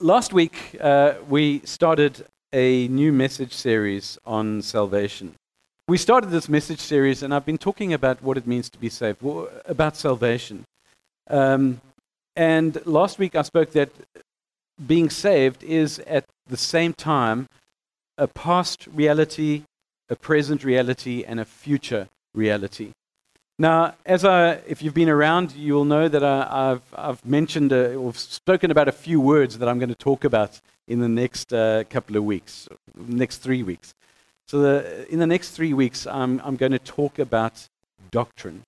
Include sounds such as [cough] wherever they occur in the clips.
last week uh, we started a new message series on salvation. We started this message series, and I've been talking about what it means to be saved, about salvation. Um, and last week I spoke that being saved is at the same time a past reality, a present reality, and a future reality. Now, as I, if you've been around, you'll know that I, have I've mentioned uh, or spoken about a few words that I'm going to talk about in the next uh, couple of weeks, next three weeks. So, the, in the next three weeks, I'm, I'm going to talk about doctrine.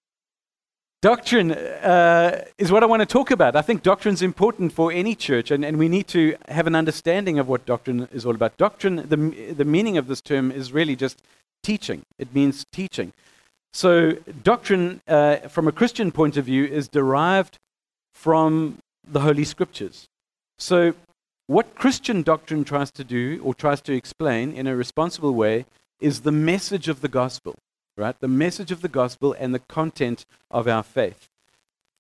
Doctrine uh, is what I want to talk about. I think doctrine is important for any church, and, and we need to have an understanding of what doctrine is all about. Doctrine, the, the meaning of this term is really just teaching, it means teaching. So, doctrine, uh, from a Christian point of view, is derived from the Holy Scriptures. So, what Christian doctrine tries to do or tries to explain in a responsible way is the message of the gospel, right? The message of the gospel and the content of our faith.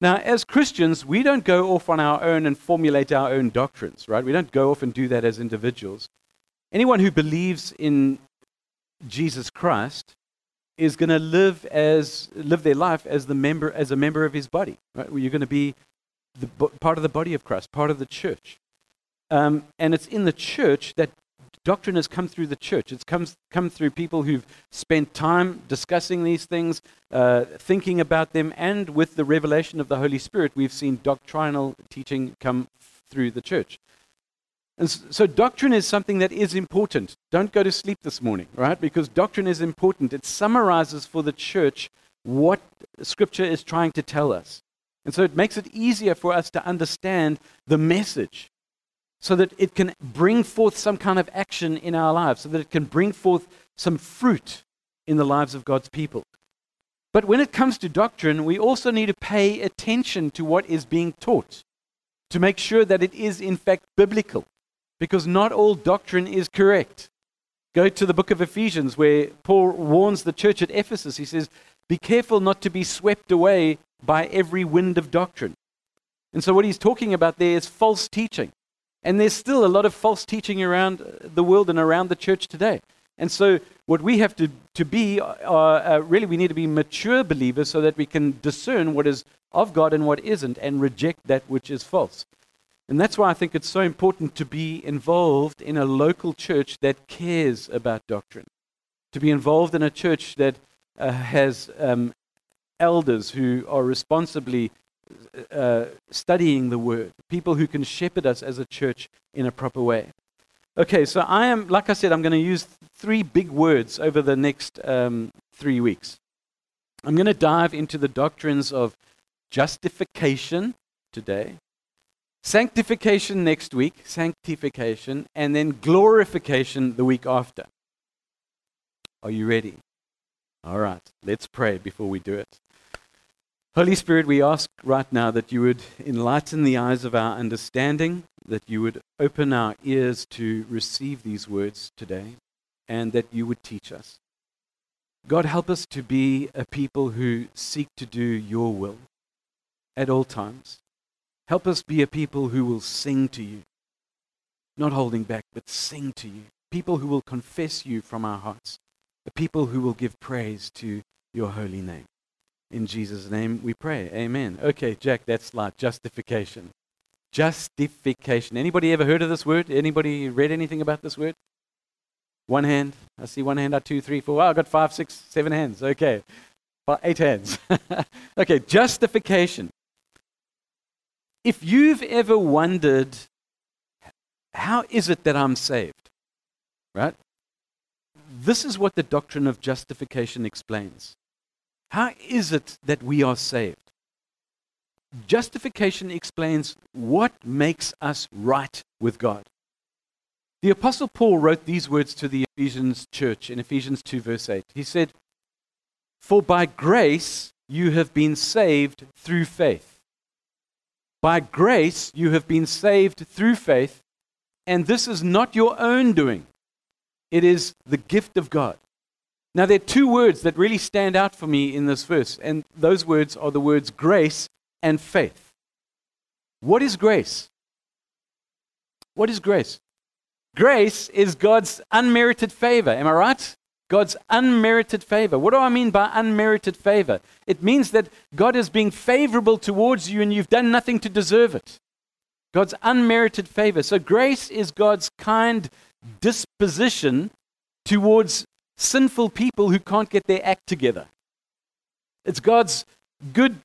Now, as Christians, we don't go off on our own and formulate our own doctrines, right? We don't go off and do that as individuals. Anyone who believes in Jesus Christ is going to live as live their life as the member as a member of his body. Right? You're going to be the, part of the body of Christ, part of the church, um, and it's in the church that doctrine has come through the church. It's come come through people who've spent time discussing these things, uh, thinking about them, and with the revelation of the Holy Spirit, we've seen doctrinal teaching come through the church. And so, doctrine is something that is important. Don't go to sleep this morning, right? Because doctrine is important. It summarizes for the church what Scripture is trying to tell us. And so, it makes it easier for us to understand the message so that it can bring forth some kind of action in our lives, so that it can bring forth some fruit in the lives of God's people. But when it comes to doctrine, we also need to pay attention to what is being taught to make sure that it is, in fact, biblical because not all doctrine is correct. Go to the book of Ephesians where Paul warns the church at Ephesus. He says, Be careful not to be swept away by every wind of doctrine. And so, what he's talking about there is false teaching. And there's still a lot of false teaching around the world and around the church today. And so, what we have to, to be, uh, uh, really, we need to be mature believers so that we can discern what is of God and what isn't and reject that which is false. And that's why I think it's so important to be involved in a local church that cares about doctrine, to be involved in a church that uh, has um, elders who are responsibly uh, studying the word, people who can shepherd us as a church in a proper way. Okay, so I am, like I said, I'm going to use three big words over the next um, three weeks. I'm going to dive into the doctrines of justification today, Sanctification next week, sanctification, and then glorification the week after. Are you ready? All right, let's pray before we do it. Holy Spirit, we ask right now that you would enlighten the eyes of our understanding, that you would open our ears to receive these words today, and that you would teach us. God, help us to be a people who seek to do your will at all times. Help us be a people who will sing to you, not holding back, but sing to you. People who will confess you from our hearts, a people who will give praise to your holy name. In Jesus' name we pray. Amen. Okay, Jack, that's like justification. Justification. Anybody ever heard of this word? Anybody read anything about this word? One hand. I see one hand. Two, three, four. Wow, I got five, six, seven hands. Okay. Eight hands. [laughs] okay, justification if you've ever wondered, how is it that I'm saved? Right? This is what the doctrine of justification explains. How is it that we are saved? Justification explains what makes us right with God. The Apostle Paul wrote these words to the Ephesians church in Ephesians 2, verse 8. He said, For by grace you have been saved through faith. By grace, you have been saved through faith, and this is not your own doing. It is the gift of God. Now, there are two words that really stand out for me in this verse, and those words are the words grace and faith. What is grace? What is grace? Grace is God's unmerited favor. Am I right? God's unmerited favor. What do I mean by unmerited favor? It means that God is being favorable towards you and you've done nothing to deserve it. God's unmerited favor. So grace is God's kind disposition towards sinful people who can't get their act together. It's God's good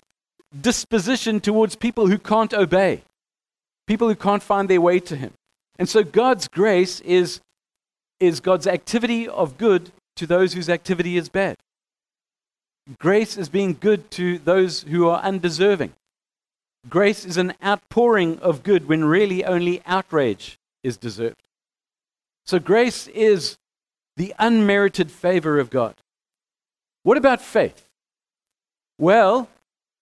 disposition towards people who can't obey, people who can't find their way to Him. And so God's grace is, is God's activity of good to those whose activity is bad. Grace is being good to those who are undeserving. Grace is an outpouring of good when really only outrage is deserved. So grace is the unmerited favor of God. What about faith? Well,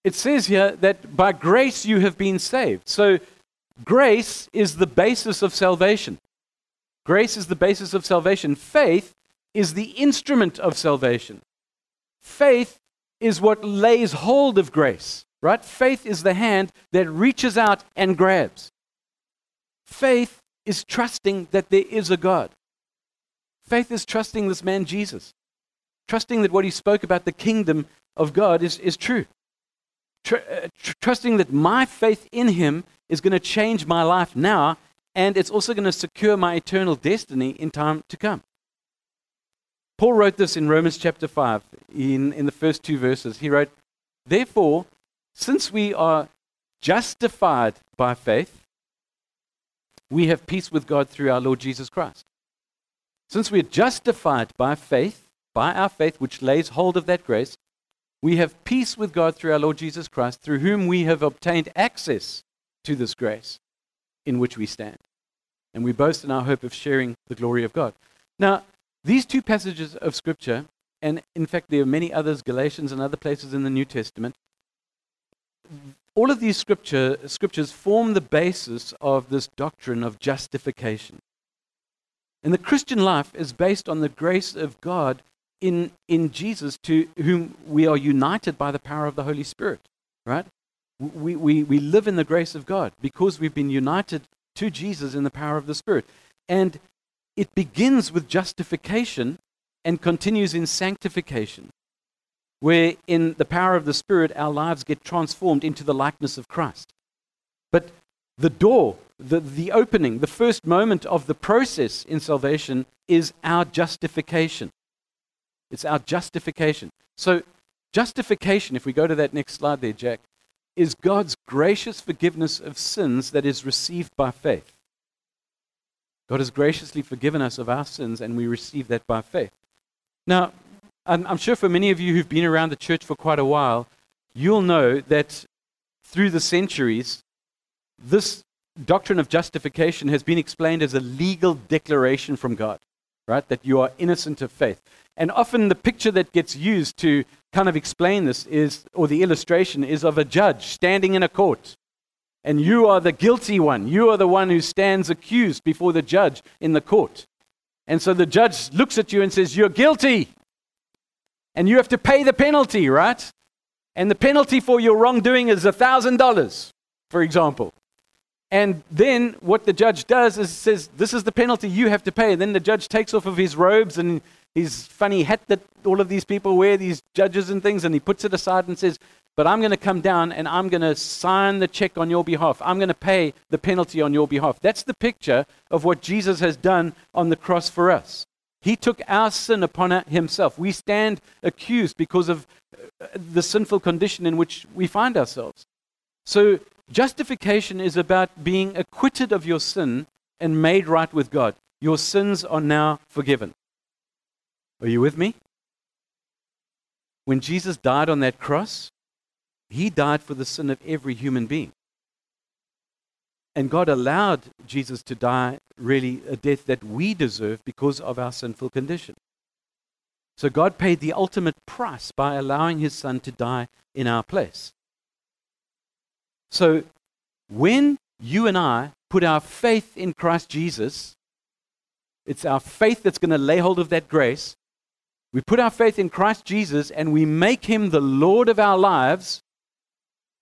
it says here that by grace you have been saved. So grace is the basis of salvation. Grace is the basis of salvation. Faith is the instrument of salvation. Faith is what lays hold of grace, right? Faith is the hand that reaches out and grabs. Faith is trusting that there is a God. Faith is trusting this man Jesus, trusting that what he spoke about the kingdom of God is, is true. Tr- uh, tr- trusting that my faith in him is going to change my life now, and it's also going to secure my eternal destiny in time to come. Paul wrote this in Romans chapter 5, in, in the first two verses. He wrote, Therefore, since we are justified by faith, we have peace with God through our Lord Jesus Christ. Since we are justified by faith, by our faith which lays hold of that grace, we have peace with God through our Lord Jesus Christ, through whom we have obtained access to this grace in which we stand. And we boast in our hope of sharing the glory of God. Now, these two passages of Scripture, and in fact, there are many others, Galatians and other places in the New Testament, all of these scripture, scriptures form the basis of this doctrine of justification. And the Christian life is based on the grace of God in, in Jesus, to whom we are united by the power of the Holy Spirit, right? We, we, we live in the grace of God because we've been united to Jesus in the power of the Spirit. And it begins with justification and continues in sanctification, where in the power of the Spirit, our lives get transformed into the likeness of Christ. But the door, the, the opening, the first moment of the process in salvation is our justification. It's our justification. So, justification, if we go to that next slide there, Jack, is God's gracious forgiveness of sins that is received by faith. God has graciously forgiven us of our sins, and we receive that by faith. Now, I'm, sure for many of you who've been around the church for quite a while, you'll know that through the centuries, this doctrine of justification has been explained as a legal declaration from God, right? That you are innocent of faith. And often the picture that gets used to kind of explain this is, or the illustration is of a judge standing in a court. And you are the guilty one. You are the one who stands accused before the judge in the court. And so the judge looks at you and says, You're guilty. And you have to pay the penalty, right? And the penalty for your wrongdoing is $1,000, for example. And then what the judge does is says, This is the penalty you have to pay. And then the judge takes off of his robes and his funny hat that all of these people wear, these judges and things, and he puts it aside and says, But I'm going to come down and I'm going to sign the check on your behalf. I'm going to pay the penalty on your behalf. That's the picture of what Jesus has done on the cross for us. He took our sin upon himself. We stand accused because of uh, the sinful condition in which we find ourselves. So Justification is about being acquitted of your sin and made right with God. Your sins are now forgiven. Are you with me? When Jesus died on that cross, he died for the sin of every human being. And God allowed Jesus to die really a death that we deserve because of our sinful condition. So God paid the ultimate price by allowing his son to die in our place. So when you and I put our faith in Christ Jesus, it's our faith that's going to lay hold of that grace. We put our faith in Christ Jesus and we make him the Lord of our lives.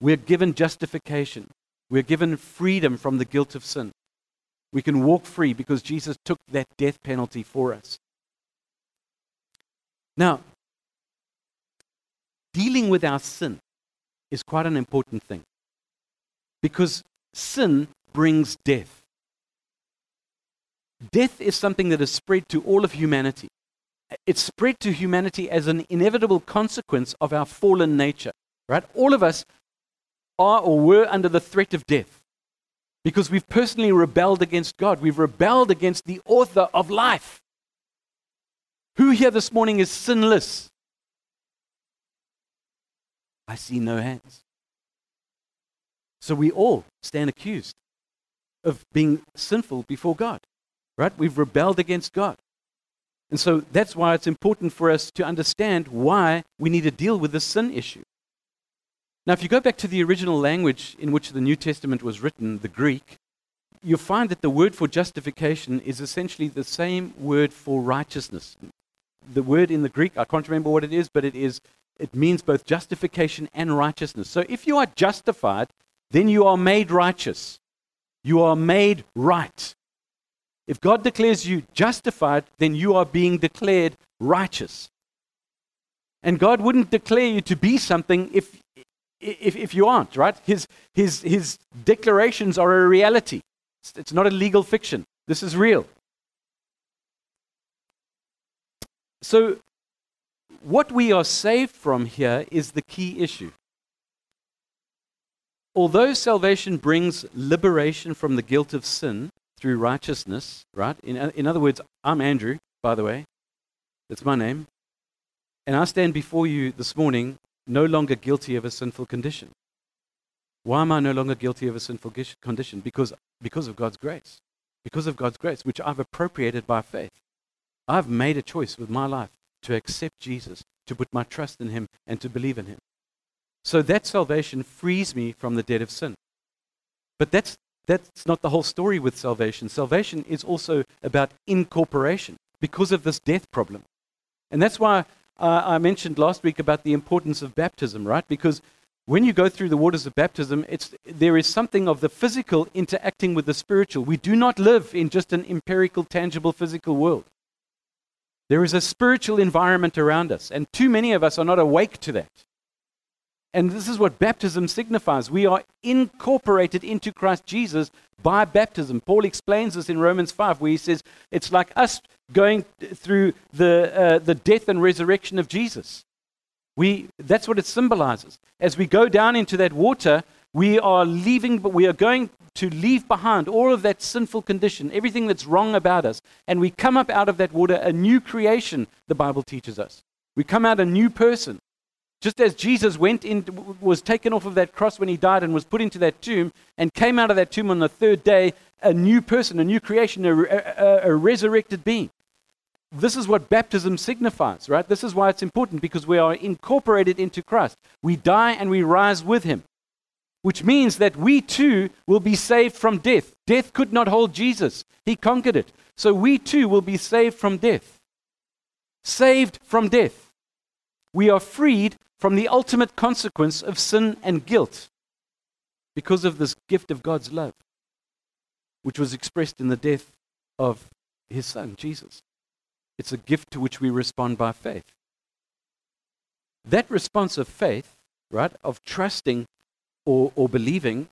We're given justification. We're given freedom from the guilt of sin. We can walk free because Jesus took that death penalty for us. Now, dealing with our sin is quite an important thing because sin brings death. Death is something that is spread to all of humanity. It's spread to humanity as an inevitable consequence of our fallen nature. Right? All of us are or were under the threat of death because we've personally rebelled against God. We've rebelled against the author of life. Who here this morning is sinless? I see no hands. So we all stand accused of being sinful before God, right? We've rebelled against God. And so that's why it's important for us to understand why we need to deal with the sin issue. Now, if you go back to the original language in which the New Testament was written, the Greek, you'll find that the word for justification is essentially the same word for righteousness. The word in the Greek, I can't remember what it is, but it is it means both justification and righteousness. So if you are justified, then you are made righteous. You are made right. If God declares you justified, then you are being declared righteous. And God wouldn't declare you to be something if, if, if you aren't, right? His, his, his declarations are a reality, it's, it's not a legal fiction. This is real. So, what we are saved from here is the key issue. Although salvation brings liberation from the guilt of sin, through righteousness, right? In, in other words, I'm Andrew, by the way. That's my name. And I stand before you this morning no longer guilty of a sinful condition. Why am I no longer guilty of a sinful condition? Because, because of God's grace. Because of God's grace, which I've appropriated by faith. I've made a choice with my life to accept Jesus, to put my trust in Him, and to believe in Him. So that salvation frees me from the debt of sin. But that's that's not the whole story with salvation. Salvation is also about incorporation because of this death problem. And that's why uh, I mentioned last week about the importance of baptism, right? Because when you go through the waters of baptism, it's, there is something of the physical interacting with the spiritual. We do not live in just an empirical, tangible, physical world. There is a spiritual environment around us, and too many of us are not awake to that. And this is what baptism signifies. We are incorporated into Christ Jesus by baptism. Paul explains this in Romans 5, where he says it's like us going through the, uh, the death and resurrection of Jesus. We, that's what it symbolizes. As we go down into that water, we are leaving, but we are going to leave behind all of that sinful condition, everything that's wrong about us. And we come up out of that water a new creation, the Bible teaches us. We come out a new person. Just as Jesus went in, was taken off of that cross when he died and was put into that tomb and came out of that tomb on the third day, a new person, a new creation, a, a, a resurrected being. This is what baptism signifies, right? This is why it's important because we are incorporated into Christ. We die and we rise with him, which means that we too will be saved from death. Death could not hold Jesus, he conquered it. So we too will be saved from death. Saved from death. We are freed from the ultimate consequence of sin and guilt because of this gift of God's love, which was expressed in the death of his son, Jesus. It's a gift to which we respond by faith. That response of faith, right, of trusting or, or believing,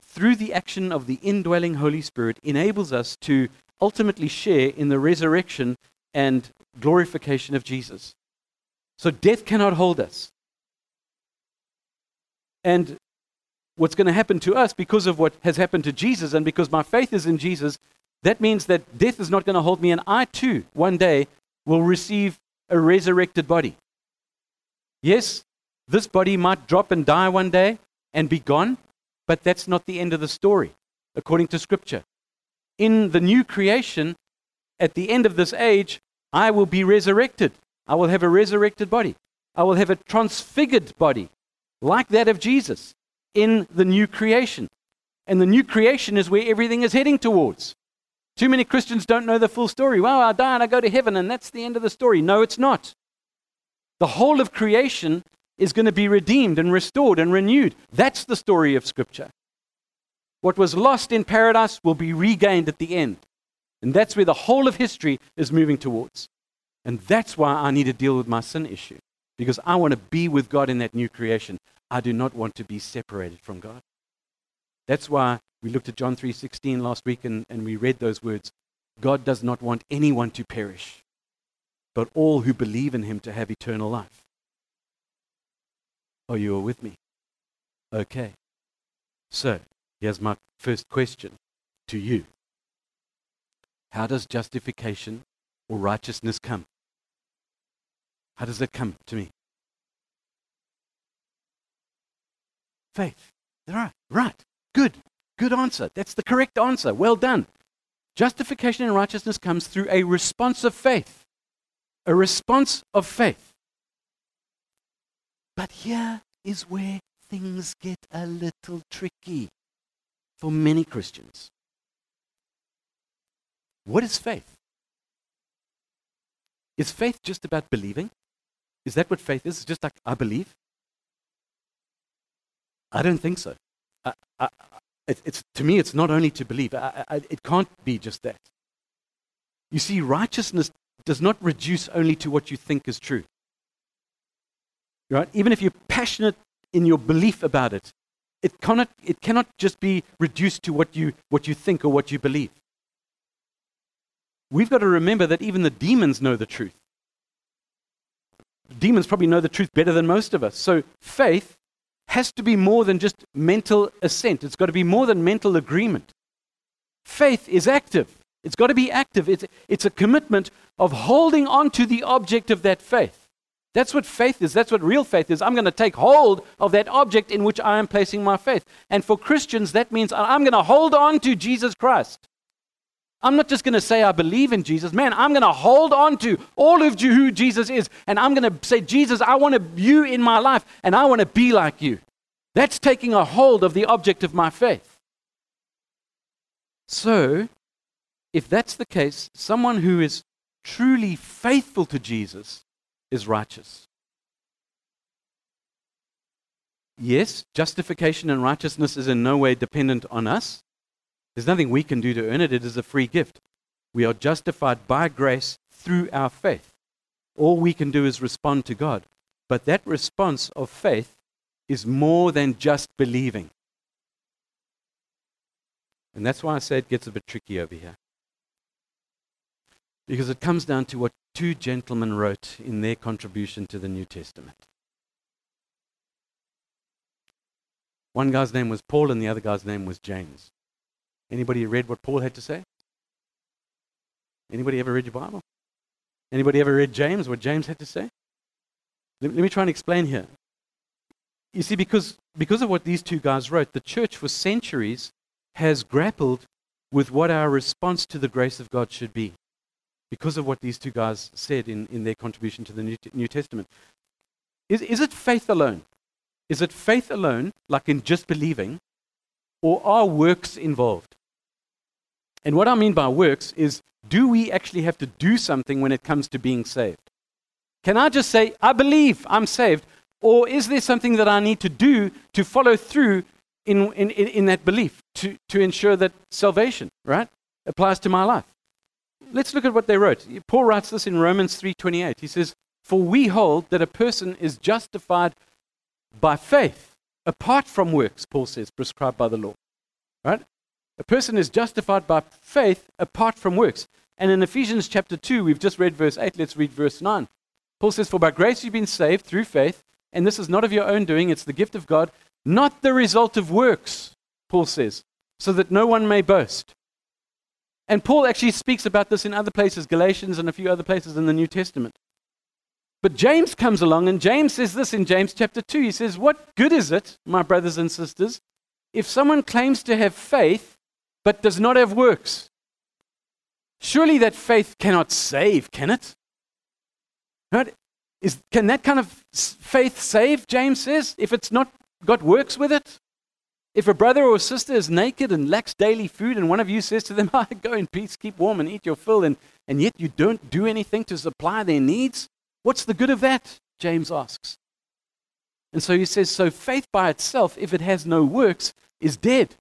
through the action of the indwelling Holy Spirit, enables us to ultimately share in the resurrection and glorification of Jesus. So death cannot hold us. And what's going to happen to us because of what has happened to Jesus and because my faith is in Jesus, that means that death is not going to hold me, and I too, one day, will receive a resurrected body. Yes, this body might drop and die one day and be gone, but that's not the end of the story, according to Scripture. In the new creation, at the end of this age, I will be resurrected. I will have a resurrected body. I will have a transfigured body like that of Jesus in the new creation. And the new creation is where everything is heading towards. Too many Christians don't know the full story. Well, I die and I go to heaven, and that's the end of the story. No, it's not. The whole of creation is going to be redeemed and restored and renewed. That's the story of Scripture. What was lost in paradise will be regained at the end. And that's where the whole of history is moving towards. And that's why I need to deal with my sin issue. Because I want to be with God in that new creation. I do not want to be separated from God. That's why we looked at John 3:16 last week and, and we read those words. God does not want anyone to perish, but all who believe in him to have eternal life. Are you all with me? Okay. So, here's my first question to you How does justification or righteousness come? How does it come to me? Faith. Right, right. Good. Good answer. That's the correct answer. Well done. Justification and righteousness comes through a response of faith. A response of faith. But here is where things get a little tricky for many Christians. What is faith? Is faith just about believing? Is that what faith is? It's just like, I believe? I don't think so. I, I, it, it's, to me, it's not only to believe, I, it can't be just that. You see, righteousness does not reduce only to what you think is true. Right? Even if you're passionate in your belief about it, it cannot, it cannot just be reduced to what you, what you think or what you believe. We've got to remember that even the demons know the truth. Demons probably know the truth better than most of us. So faith has to be more than just mental assent, it's got to be more than mental agreement. Faith is active. It's got to be active. It's, it's a commitment of holding on to the object of that faith. That's what faith is. That's what real faith is. I'm going to take hold of that object in which I am placing my faith. And for Christians, that means I'm going to hold on to Jesus Christ. I'm not just going to say I believe in Jesus. Man, I'm going to hold on to all of who Jesus is. And I'm going to say, Jesus, I want you in my life and I want to be like you. That's taking a hold of the object of my faith. So, if that's the case, someone who is truly faithful to Jesus is righteous. Yes, justification and righteousness is in no way dependent on us. There's nothing we can do to earn it, it is a free gift. We are justified by grace through our faith. All we can do is respond to God. But that response of faith is more than just believing. And that's why I say it gets a bit tricky over here. Because it comes down to what two gentlemen wrote in their contribution to the New Testament. One guy's name was Paul and the other guy's name was James. Anybody read what Paul had to say? Anybody ever read your Bible? Anybody ever read James, what James had to say? Let, let me try and explain here. You see, because, because of what these two guys wrote, the church for centuries has grappled with what our response to the grace of God should be. Because of what these two guys said in, in their contribution to the New, New Testament. Is, is it faith alone? Is it faith alone, like in just believing, or are works involved? And what I mean by works is do we actually have to do something when it comes to being saved? Can I just say, I believe I'm saved? Or is there something that I need to do to follow through in, in, in that belief to, to ensure that salvation, right, applies to my life? Let's look at what they wrote. Paul writes this in Romans 3:28. He says, "For we hold that a person is justified by faith apart from works," Paul says, prescribed by the law. Right? A person is justified by faith apart from works. And in Ephesians chapter 2, we've just read verse 8. Let's read verse 9. Paul says, For by grace you've been saved through faith, and this is not of your own doing, it's the gift of God, not the result of works, Paul says, so that no one may boast. And Paul actually speaks about this in other places, Galatians and a few other places in the New Testament. But James comes along, and James says this in James chapter 2. He says, What good is it, my brothers and sisters, if someone claims to have faith but does not have works. Surely that faith cannot save, can it? Can that kind of faith save, James says, if it's not got works with it? If a brother or sister is naked and lacks daily food, and one of you says to them, oh, [laughs] Go in peace, keep warm, and eat your fill, and, and yet you don't do anything to supply their needs, what's the good of that? James asks. And so he says, So faith by itself, if it has no works, is dead.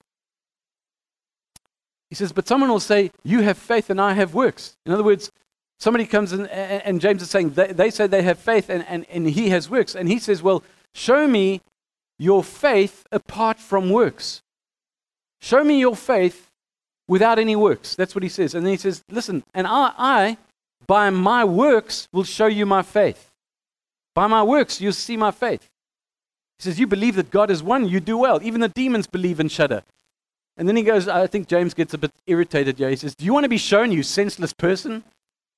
He says, But someone will say, You have faith and I have works. In other words, somebody comes in, and James is saying, They, they say they have faith and, and, and he has works. And he says, Well, show me your faith apart from works. Show me your faith without any works. That's what he says. And then he says, Listen, and I, I, by my works, will show you my faith. By my works, you'll see my faith. He says, You believe that God is one, you do well. Even the demons believe and shudder. And then he goes, I think James gets a bit irritated. Yeah, he says, Do you want to be shown, you senseless person,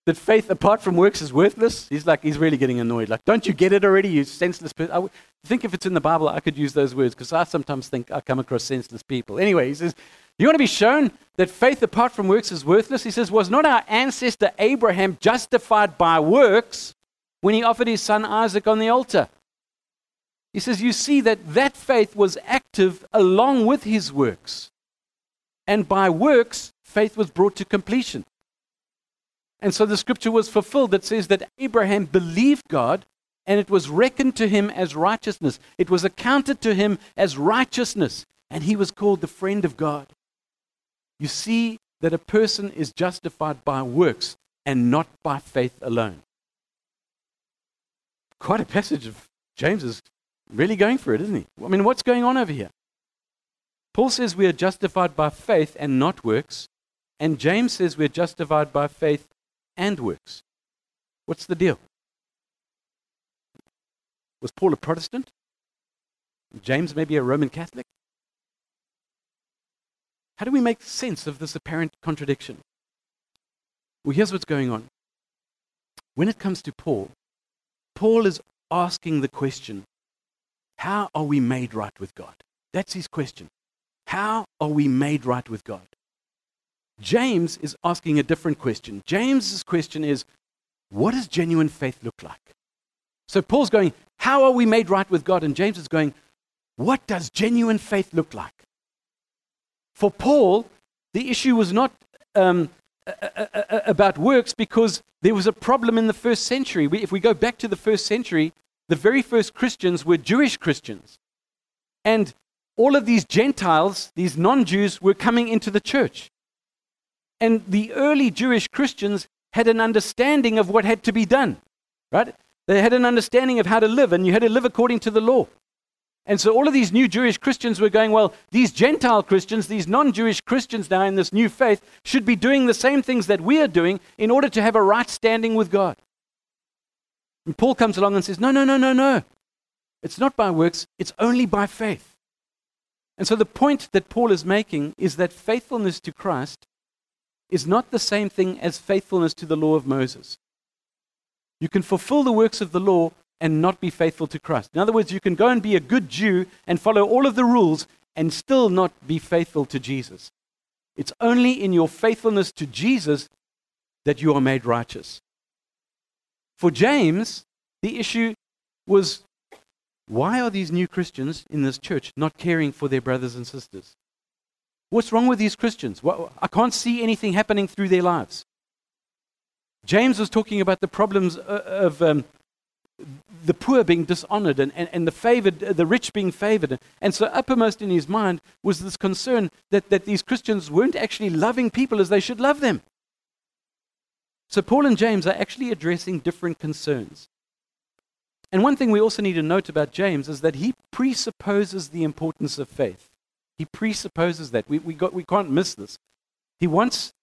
that faith apart from works is worthless? He's like, he's really getting annoyed. Like, don't you get it already, you senseless person? I think if it's in the Bible, I could use those words because I sometimes think I come across senseless people. Anyway, he says, You want to be shown that faith apart from works is worthless? He says, Was not our ancestor Abraham justified by works when he offered his son Isaac on the altar? He says, You see that that faith was active along with his works. And by works, faith was brought to completion. And so the scripture was fulfilled that says that Abraham believed God and it was reckoned to him as righteousness. It was accounted to him as righteousness. And he was called the friend of God. You see that a person is justified by works and not by faith alone. Quite a passage of James is really going for it, isn't he? I mean, what's going on over here? Paul says we are justified by faith and not works, and James says we're justified by faith and works. What's the deal? Was Paul a Protestant? James maybe a Roman Catholic? How do we make sense of this apparent contradiction? Well, here's what's going on. When it comes to Paul, Paul is asking the question how are we made right with God? That's his question. How are we made right with God? James is asking a different question. James's question is, what does genuine faith look like? So Paul's going, how are we made right with God? And James is going, what does genuine faith look like? For Paul, the issue was not um, about works because there was a problem in the first century. We, if we go back to the first century, the very first Christians were Jewish Christians. And all of these Gentiles, these non Jews, were coming into the church. And the early Jewish Christians had an understanding of what had to be done, right? They had an understanding of how to live, and you had to live according to the law. And so all of these new Jewish Christians were going, well, these Gentile Christians, these non Jewish Christians now in this new faith, should be doing the same things that we are doing in order to have a right standing with God. And Paul comes along and says, no, no, no, no, no. It's not by works, it's only by faith. And so the point that Paul is making is that faithfulness to Christ is not the same thing as faithfulness to the law of Moses. You can fulfill the works of the law and not be faithful to Christ. In other words, you can go and be a good Jew and follow all of the rules and still not be faithful to Jesus. It's only in your faithfulness to Jesus that you are made righteous. For James, the issue was why are these new Christians in this church not caring for their brothers and sisters? What's wrong with these Christians? I can't see anything happening through their lives. James was talking about the problems of um, the poor being dishonored and, and, and the favored, the rich being favored. And so, uppermost in his mind was this concern that, that these Christians weren't actually loving people as they should love them. So, Paul and James are actually addressing different concerns. And one thing we also need to note about James is that he presupposes the importance of faith. He presupposes that. We, we, got, we can't miss this. He wants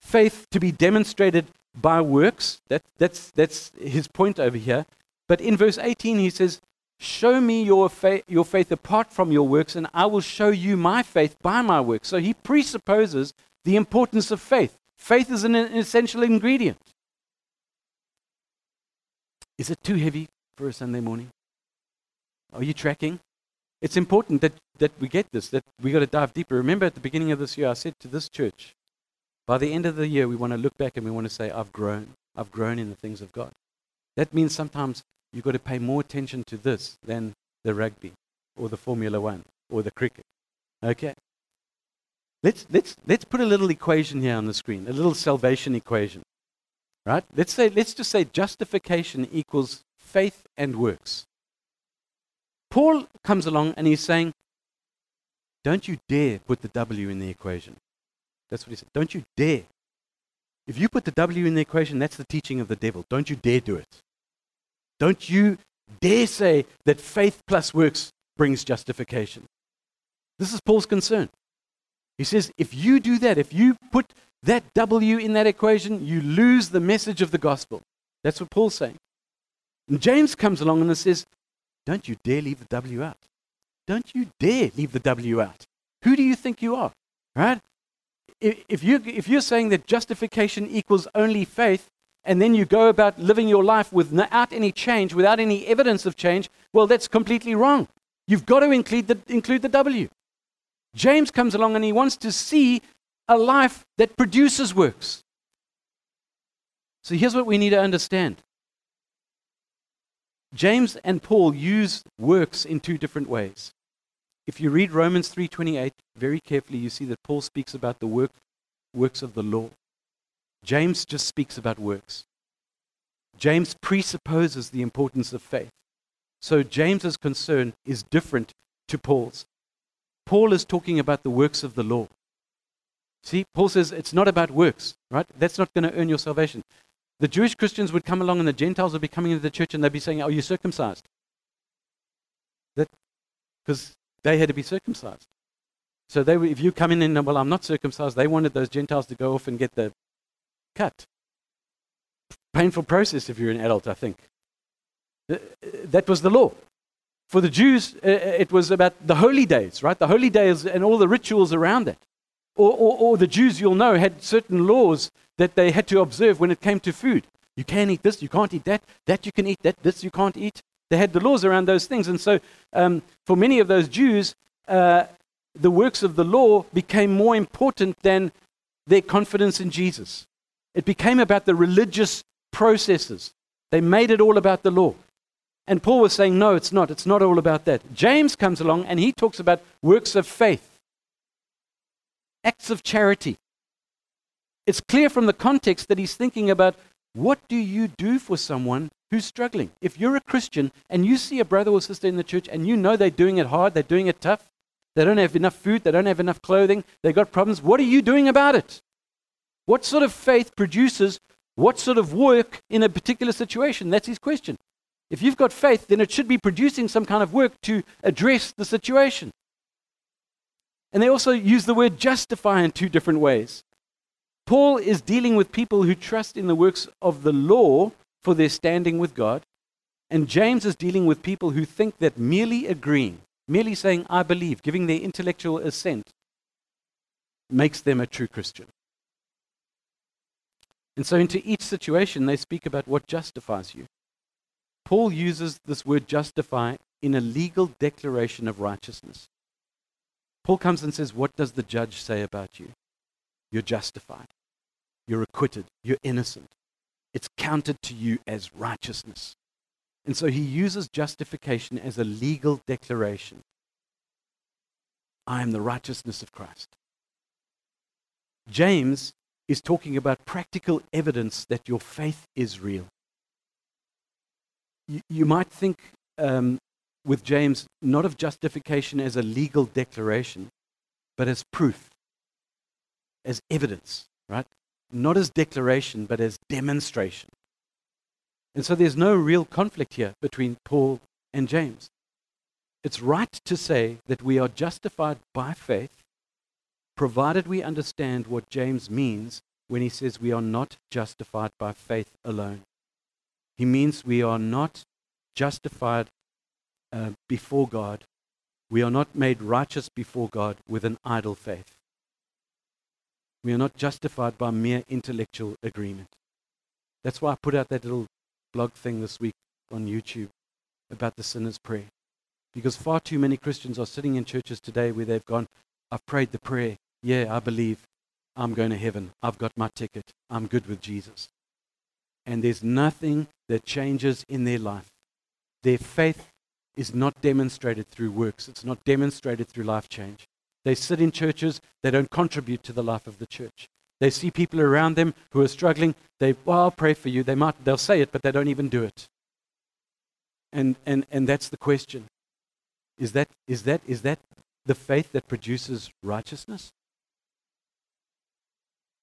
faith to be demonstrated by works. That, that's, that's his point over here. But in verse 18, he says, Show me your, fa- your faith apart from your works, and I will show you my faith by my works. So he presupposes the importance of faith. Faith is an essential ingredient. Is it too heavy for a Sunday morning? Are you tracking? It's important that, that we get this, that we got to dive deeper. Remember at the beginning of this year, I said to this church, by the end of the year, we want to look back and we want to say, I've grown. I've grown in the things of God. That means sometimes you've got to pay more attention to this than the rugby or the Formula One or the cricket. Okay? Let's, let's, let's put a little equation here on the screen, a little salvation equation. Right? Let's, say, let's just say justification equals faith and works. Paul comes along and he's saying, Don't you dare put the W in the equation. That's what he said. Don't you dare. If you put the W in the equation, that's the teaching of the devil. Don't you dare do it. Don't you dare say that faith plus works brings justification. This is Paul's concern. He says, if you do that, if you put that W in that equation, you lose the message of the gospel. That's what Paul's saying. And James comes along and says, Don't you dare leave the W out. Don't you dare leave the W out. Who do you think you are? Right? If, you, if you're saying that justification equals only faith, and then you go about living your life without any change, without any evidence of change, well, that's completely wrong. You've got to include the, include the W. James comes along and he wants to see a life that produces works. So here's what we need to understand James and Paul use works in two different ways. If you read Romans 3:28 very carefully, you see that Paul speaks about the work, works of the law. James just speaks about works. James presupposes the importance of faith. So James's concern is different to Paul's. Paul is talking about the works of the law. See, Paul says it's not about works, right? That's not going to earn your salvation. The Jewish Christians would come along and the Gentiles would be coming into the church and they'd be saying, Are you circumcised? Because they had to be circumcised. So they, if you come in and, well, I'm not circumcised, they wanted those Gentiles to go off and get the cut. Painful process if you're an adult, I think. Uh, that was the law. For the Jews, uh, uh, it was about the holy days, right? The holy days and all the rituals around it. Or, or, or, the Jews, you'll know, had certain laws that they had to observe when it came to food. You can't eat this, you can't eat that, that you can eat, that this you can't eat. They had the laws around those things. And so, um, for many of those Jews, uh, the works of the law became more important than their confidence in Jesus. It became about the religious processes. They made it all about the law. And Paul was saying, no, it's not. It's not all about that. James comes along and he talks about works of faith, acts of charity. It's clear from the context that he's thinking about what do you do for someone who's struggling? If you're a Christian and you see a brother or sister in the church and you know they're doing it hard, they're doing it tough, they don't have enough food, they don't have enough clothing, they've got problems, what are you doing about it? What sort of faith produces what sort of work in a particular situation? That's his question. If you've got faith, then it should be producing some kind of work to address the situation. And they also use the word justify in two different ways. Paul is dealing with people who trust in the works of the law for their standing with God. And James is dealing with people who think that merely agreeing, merely saying, I believe, giving their intellectual assent, makes them a true Christian. And so, into each situation, they speak about what justifies you. Paul uses this word justify in a legal declaration of righteousness. Paul comes and says, What does the judge say about you? You're justified. You're acquitted. You're innocent. It's counted to you as righteousness. And so he uses justification as a legal declaration. I am the righteousness of Christ. James is talking about practical evidence that your faith is real you, you might think um, with James not of justification as a legal declaration, but as proof, as evidence, right? Not as declaration, but as demonstration. And so there's no real conflict here between Paul and James. It's right to say that we are justified by faith, provided we understand what James means when he says we are not justified by faith alone. He means we are not justified uh, before God. We are not made righteous before God with an idle faith. We are not justified by mere intellectual agreement. That's why I put out that little blog thing this week on YouTube about the sinner's prayer. Because far too many Christians are sitting in churches today where they've gone, I've prayed the prayer. Yeah, I believe I'm going to heaven. I've got my ticket. I'm good with Jesus and there's nothing that changes in their life. Their faith is not demonstrated through works, it's not demonstrated through life change. They sit in churches, they don't contribute to the life of the church. They see people around them who are struggling. They, well, I'll pray for you. They might, they'll say it, but they don't even do it. And, and, and that's the question. Is that, is, that, is that the faith that produces righteousness?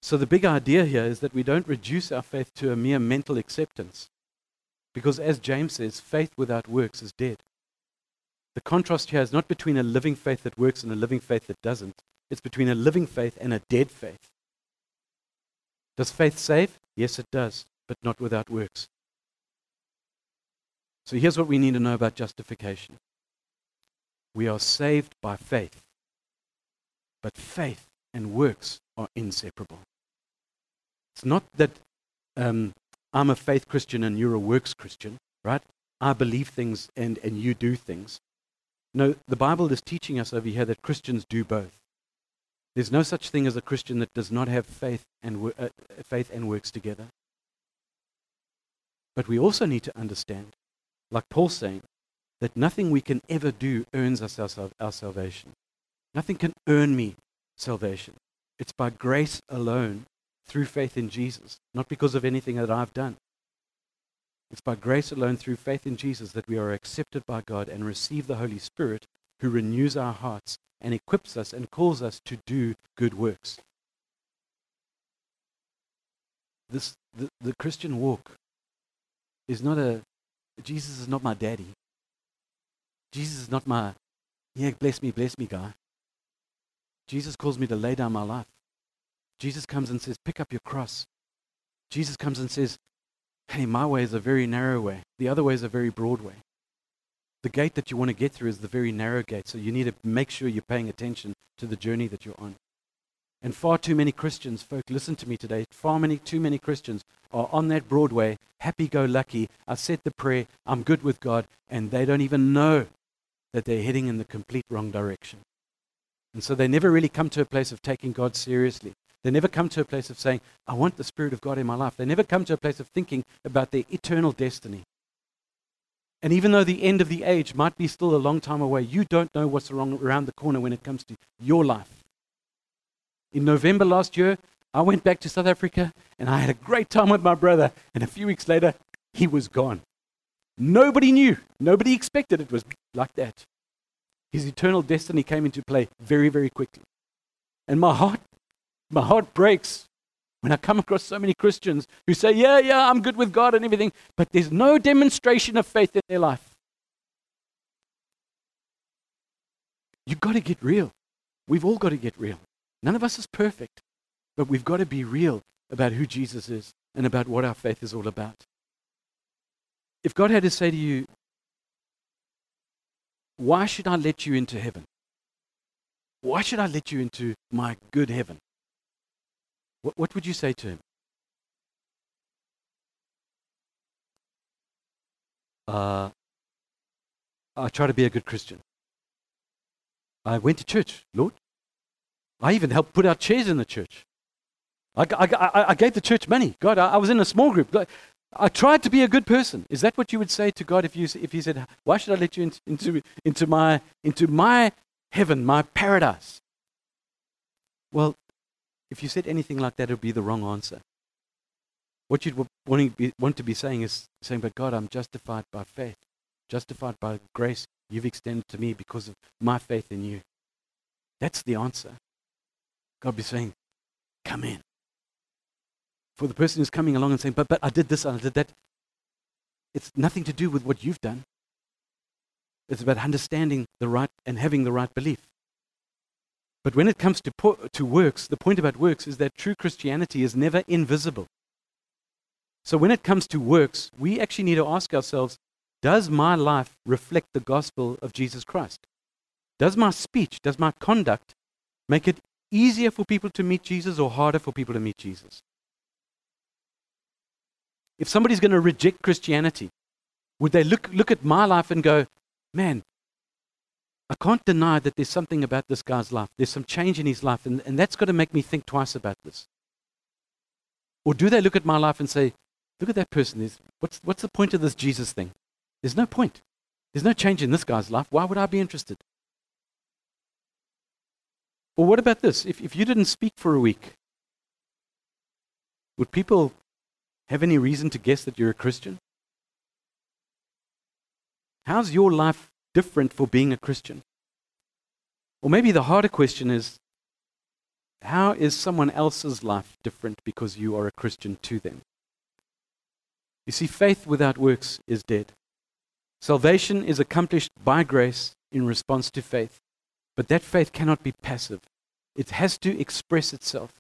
So the big idea here is that we don't reduce our faith to a mere mental acceptance. Because as James says, faith without works is dead. The contrast here is not between a living faith that works and a living faith that doesn't. It's between a living faith and a dead faith. Does faith save? Yes, it does, but not without works. So here's what we need to know about justification we are saved by faith, but faith and works are inseparable. It's not that um, I'm a faith Christian and you're a works Christian, right? I believe things and, and you do things. No, the Bible is teaching us over here that Christians do both. There's no such thing as a Christian that does not have faith and, uh, faith and works together. But we also need to understand, like Paul's saying, that nothing we can ever do earns us our, our salvation. Nothing can earn me salvation. It's by grace alone, through faith in Jesus, not because of anything that I've done. It's by grace alone, through faith in Jesus, that we are accepted by God and receive the Holy Spirit who renews our hearts and equips us and calls us to do good works. This, the, the Christian walk is not a, Jesus is not my daddy. Jesus is not my, yeah, bless me, bless me guy. Jesus calls me to lay down my life. Jesus comes and says, pick up your cross. Jesus comes and says, hey, my way is a very narrow way. The other way is a very broad way. The gate that you want to get through is the very narrow gate, so you need to make sure you're paying attention to the journey that you're on. And far too many Christians, folk, listen to me today. Far many, too many Christians are on that broad way, happy-go-lucky. I said the prayer, I'm good with God, and they don't even know that they're heading in the complete wrong direction. And so they never really come to a place of taking God seriously. They never come to a place of saying, I want the Spirit of God in my life. They never come to a place of thinking about their eternal destiny. And even though the end of the age might be still a long time away, you don't know what's around the corner when it comes to your life. In November last year, I went back to South Africa and I had a great time with my brother. And a few weeks later, he was gone. Nobody knew. Nobody expected it was like that. His eternal destiny came into play very, very quickly. And my heart, my heart breaks when I come across so many Christians who say, Yeah, yeah, I'm good with God and everything, but there's no demonstration of faith in their life. You've got to get real. We've all got to get real. None of us is perfect, but we've got to be real about who Jesus is and about what our faith is all about. If God had to say to you, Why should I let you into heaven? Why should I let you into my good heaven? What, what would you say to him? Uh, I try to be a good Christian. I went to church, Lord. I even helped put out chairs in the church. I, I, I, gave the church money. God, I, I, was in a small group. I tried to be a good person. Is that what you would say to God if, you, if He said, Why should I let you into, into, into, my, into my heaven, my paradise? Well, if you said anything like that, it would be the wrong answer. What you'd want to be saying is saying, But God, I'm justified by faith, justified by grace you've extended to me because of my faith in you. That's the answer. God be saying, Come in. For the person who's coming along and saying, But, but I did this and I did that, it's nothing to do with what you've done. It's about understanding the right and having the right belief. But when it comes to, po- to works, the point about works is that true Christianity is never invisible. So when it comes to works, we actually need to ask ourselves does my life reflect the gospel of Jesus Christ? Does my speech, does my conduct make it easier for people to meet Jesus or harder for people to meet Jesus? If somebody's going to reject Christianity, would they look, look at my life and go, man, I can't deny that there's something about this guy's life. There's some change in his life, and, and that's got to make me think twice about this. Or do they look at my life and say, look at that person. What's, what's the point of this Jesus thing? There's no point. There's no change in this guy's life. Why would I be interested? Or what about this? If, if you didn't speak for a week, would people have any reason to guess that you're a Christian? How's your life different for being a Christian? Or maybe the harder question is how is someone else's life different because you are a Christian to them? You see, faith without works is dead. Salvation is accomplished by grace in response to faith, but that faith cannot be passive. It has to express itself,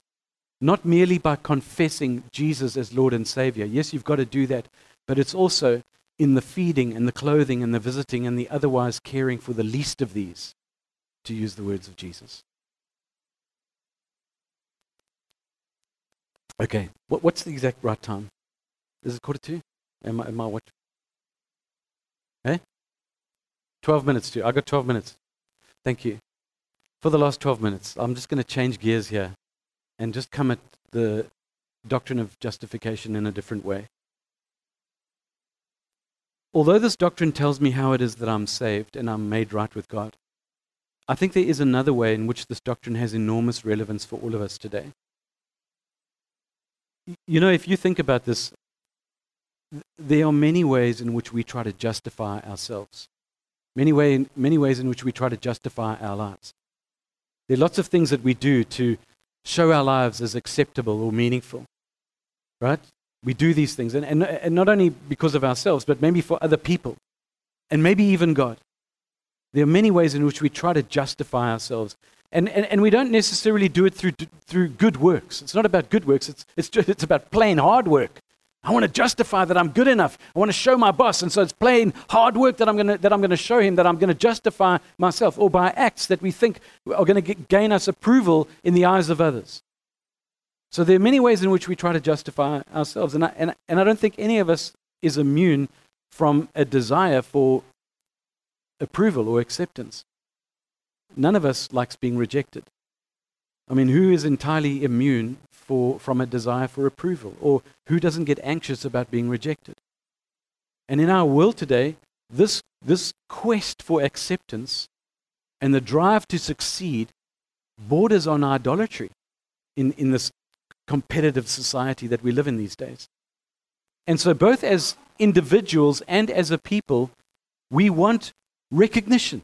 not merely by confessing Jesus as Lord and Savior. Yes, you've got to do that, but it's also in the feeding and the clothing and the visiting and the otherwise caring for the least of these, to use the words of Jesus. Okay, what, what's the exact right time? Is it quarter to? Am I, am I what? Eh? 12 minutes to. I got 12 minutes. Thank you. For the last 12 minutes, I'm just going to change gears here and just come at the doctrine of justification in a different way. Although this doctrine tells me how it is that I'm saved and I'm made right with God, I think there is another way in which this doctrine has enormous relevance for all of us today. You know, if you think about this, there are many ways in which we try to justify ourselves, many, way, many ways in which we try to justify our lives. There are lots of things that we do to show our lives as acceptable or meaningful, right? We do these things, and, and, and not only because of ourselves, but maybe for other people, and maybe even God. There are many ways in which we try to justify ourselves. And, and, and we don't necessarily do it through, through good works. It's not about good works, it's, it's, just, it's about plain hard work. I want to justify that I'm good enough. I want to show my boss. And so it's plain hard work that I'm going to, that I'm going to show him, that I'm going to justify myself, or by acts that we think are going to gain us approval in the eyes of others. So there are many ways in which we try to justify ourselves. And I, and, and I don't think any of us is immune from a desire for approval or acceptance. None of us likes being rejected. I mean, who is entirely immune for, from a desire for approval? Or who doesn't get anxious about being rejected? And in our world today, this, this quest for acceptance and the drive to succeed borders on idolatry in, in this competitive society that we live in these days. And so, both as individuals and as a people, we want recognition.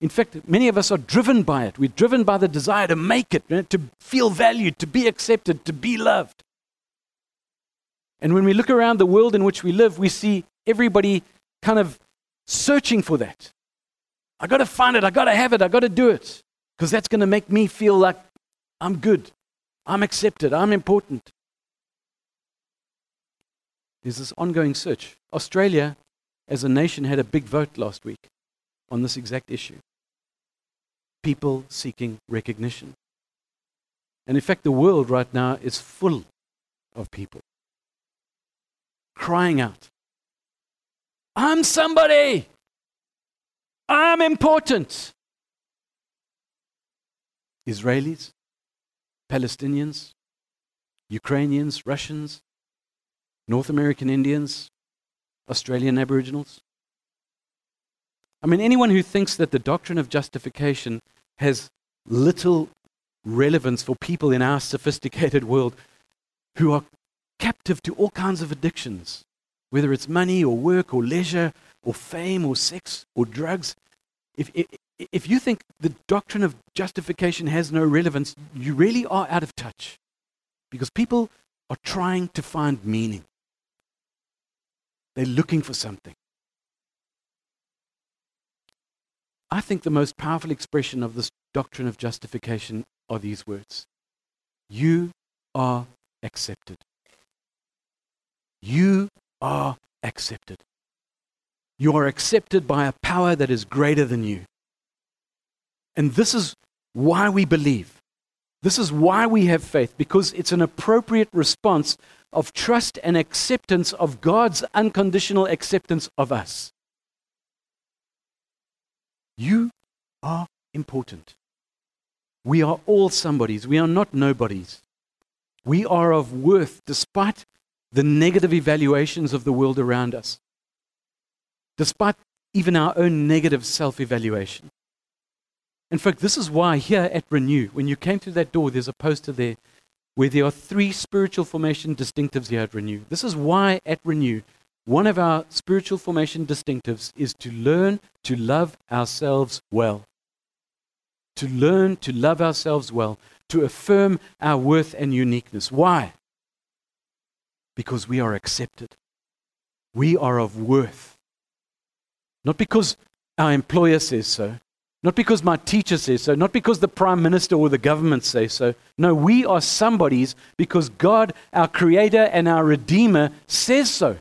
In fact, many of us are driven by it. We're driven by the desire to make it, to feel valued, to be accepted, to be loved. And when we look around the world in which we live, we see everybody kind of searching for that. I got to find it, I got to have it, I got to do it, because that's going to make me feel like I'm good. I'm accepted. I'm important. There's this ongoing search. Australia, as a nation, had a big vote last week on this exact issue people seeking recognition. And in fact, the world right now is full of people crying out, I'm somebody! I'm important! Israelis, Palestinians, Ukrainians, Russians, North American Indians, Australian Aboriginals. I mean, anyone who thinks that the doctrine of justification has little relevance for people in our sophisticated world who are captive to all kinds of addictions, whether it's money or work or leisure or fame or sex or drugs. If, if you think the doctrine of justification has no relevance, you really are out of touch. Because people are trying to find meaning, they're looking for something. I think the most powerful expression of this doctrine of justification are these words You are accepted. You are accepted. You are accepted by a power that is greater than you. And this is why we believe. This is why we have faith, because it's an appropriate response of trust and acceptance of God's unconditional acceptance of us. You are important. We are all somebodies. We are not nobodies. We are of worth despite the negative evaluations of the world around us, despite even our own negative self evaluation. In fact, this is why here at Renew, when you came through that door, there's a poster there where there are three spiritual formation distinctives here at Renew. This is why at Renew, one of our spiritual formation distinctives is to learn to love ourselves well. To learn to love ourselves well. to affirm our worth and uniqueness. Why? Because we are accepted. We are of worth. Not because our employer says so, not because my teacher says so, not because the prime minister or the government say so. No, we are somebody's because God, our creator and our redeemer, says so.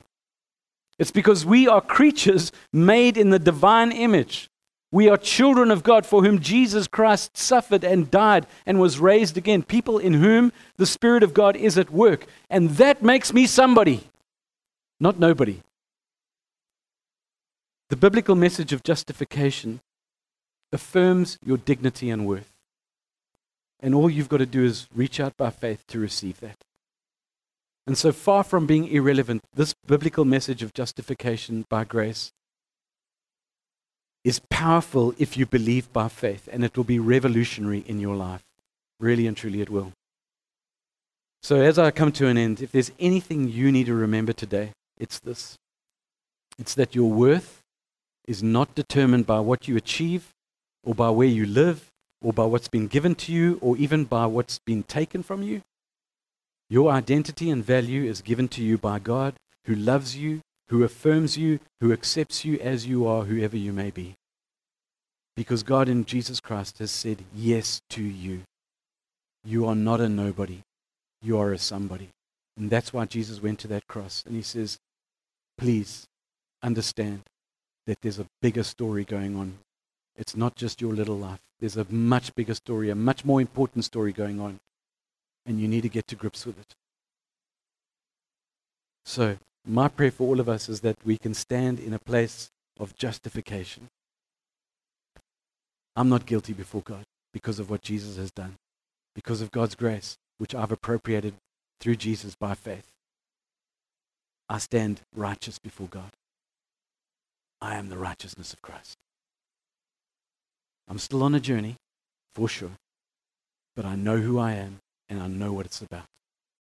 It's because we are creatures made in the divine image. We are children of God for whom Jesus Christ suffered and died and was raised again. People in whom the Spirit of God is at work. And that makes me somebody, not nobody. The biblical message of justification affirms your dignity and worth. And all you've got to do is reach out by faith to receive that. And so far from being irrelevant, this biblical message of justification by grace is powerful if you believe by faith, and it will be revolutionary in your life. Really and truly, it will. So, as I come to an end, if there's anything you need to remember today, it's this it's that your worth is not determined by what you achieve, or by where you live, or by what's been given to you, or even by what's been taken from you. Your identity and value is given to you by God who loves you, who affirms you, who accepts you as you are, whoever you may be. Because God in Jesus Christ has said yes to you. You are not a nobody, you are a somebody. And that's why Jesus went to that cross. And he says, please understand that there's a bigger story going on. It's not just your little life, there's a much bigger story, a much more important story going on and you need to get to grips with it. So, my prayer for all of us is that we can stand in a place of justification. I'm not guilty before God because of what Jesus has done, because of God's grace, which I've appropriated through Jesus by faith. I stand righteous before God. I am the righteousness of Christ. I'm still on a journey, for sure, but I know who I am and I know what it's about.